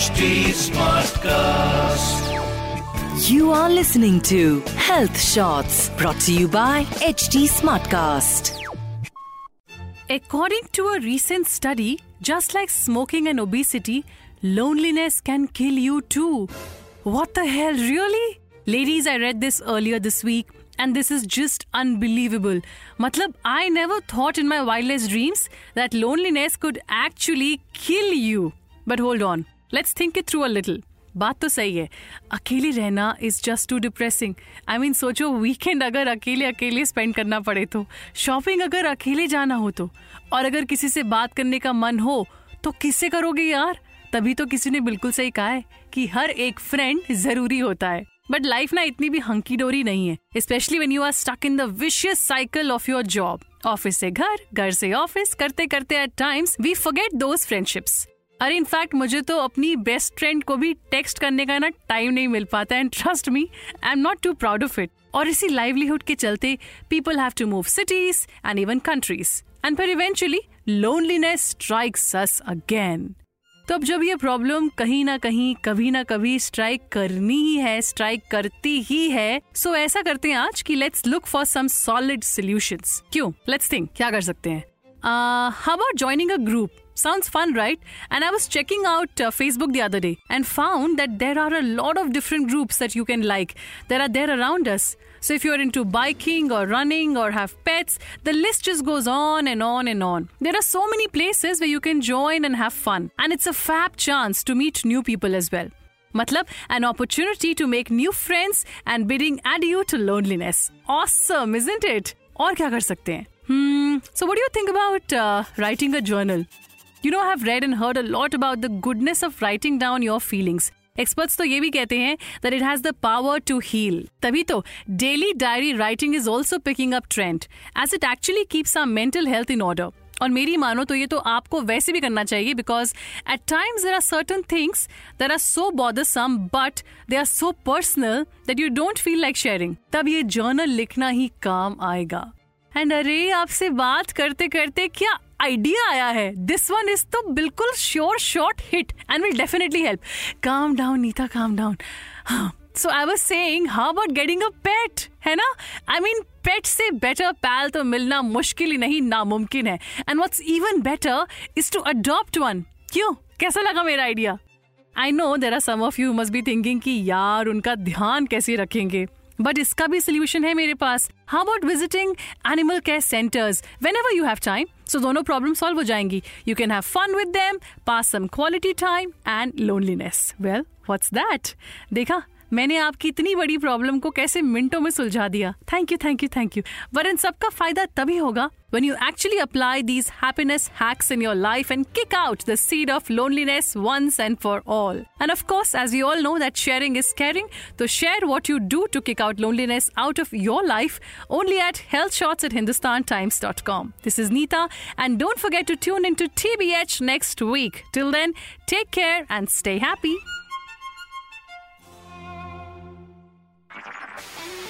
HT Smartcast. You are listening to Health Shots brought to you by HT Smartcast. According to a recent study, just like smoking and obesity, loneliness can kill you too. What the hell, really? Ladies, I read this earlier this week and this is just unbelievable. Matlab, I never thought in my wildest dreams that loneliness could actually kill you. But hold on, let's think it through a little. बात तो सही है। अकेले रहना is just too depressing I mean सोचो weekend अगर अकेले अकेले स्पेंड करना पड़े तो। शॉपिंग अगर अकेले जाना हो तो। और अगर किसी से बात करने का मन हो तो किससे करोगे यार? तभी तो किसी ने बिल्कुल सही कहा है कि हर एक फ्रेंड ज़रूरी होता है। बट लाइफ ना इतनी भी हंकी डोरी नहीं है। Specially when you are stuck in the vicious cycle of your job office से घर घर से ऑफ़िस करते करते at times we forget those friendships अरे इनफैक्ट मुझे तो अपनी बेस्ट फ्रेंड को भी टेक्स्ट करने का ना टाइम नहीं मिल पाता and trust me I am not too proud of it और इसी लाइवलीहुड के चलते people have to move cities and even countries and फिर eventually loneliness strikes us again तो अब जब ये प्रॉब्लम कहीं ना कहीं, कभी ना कभी स्ट्राइक करनी ही है स्ट्राइक करती ही है सो so ऐसा करते हैं आज कि let's look for some solid solutions क्यों? लेट्स थिंक क्या कर सकते हैं? How about joining a group Sounds fun, right? And I was checking out uh, Facebook the other day and found that there are a lot of different groups that you can like that are there around us. So if you're into biking or running or have pets, the list just goes on and on and on. There are so many places where you can join and have fun. And it's a fab chance to meet new people as well. Matlab, an opportunity to make new friends and bidding adieu to loneliness. Awesome, isn't it? और क्या कर सकते हैं Hmm, so what do you think about uh, writing a journal? You know, I've read and heard a lot about the goodness of writing down your feelings. Experts तो ये भी कहते हैं that it has the power to heal. तभी तो daily diary writing is also picking up trend as it actually keeps our mental health in order. और मेरी मानो तो ये तो आपको वैसे भी करना चाहिए because at times there are certain things there are so bothersome but they are so personal that you don't feel like sharing तब ये जर्नल लिखना ही काम आएगा एंड अरे आपसे बात करते करते क्या आइडिया आया है। दिस वन इज़ तो बिल्कुल sure shot hit and will definitely help calm down Neeta calm down so I was saying how about getting a pet है ना? आई मीन पेट से बेटर पैल तो मिलना मुश्किल ही नहीं, नामुमकिन है। And what's even better is to adopt one क्यों? कैसा लगा मेरा idea I know there are some of you must be thinking कि यार, उनका ध्यान कैसे रखेंगे? बट इसका भी सोल्यूशन है मेरे पास। How about visiting animal care centres whenever you have time so दोनों प्रॉब्लम सॉल्व हो जाएँगी। You can have fun with them pass some quality time and loneliness well what's that देखा मैंने आपकी इतनी बड़ी प्रॉब्लम को कैसे मिनटों में सुलझा दिया? Thank you thank you thank you वर इन सबका फ़ायदा तभी होगा when you actually apply these happiness hacks in your life and kick out the seed of loneliness once and for all and of course as you all know that sharing is caring तो share what you do to kick out loneliness out of your life only at health shorts at Hindustan times dot com this is Neeta and don't forget to tune in to T B H next week till then take care and stay happy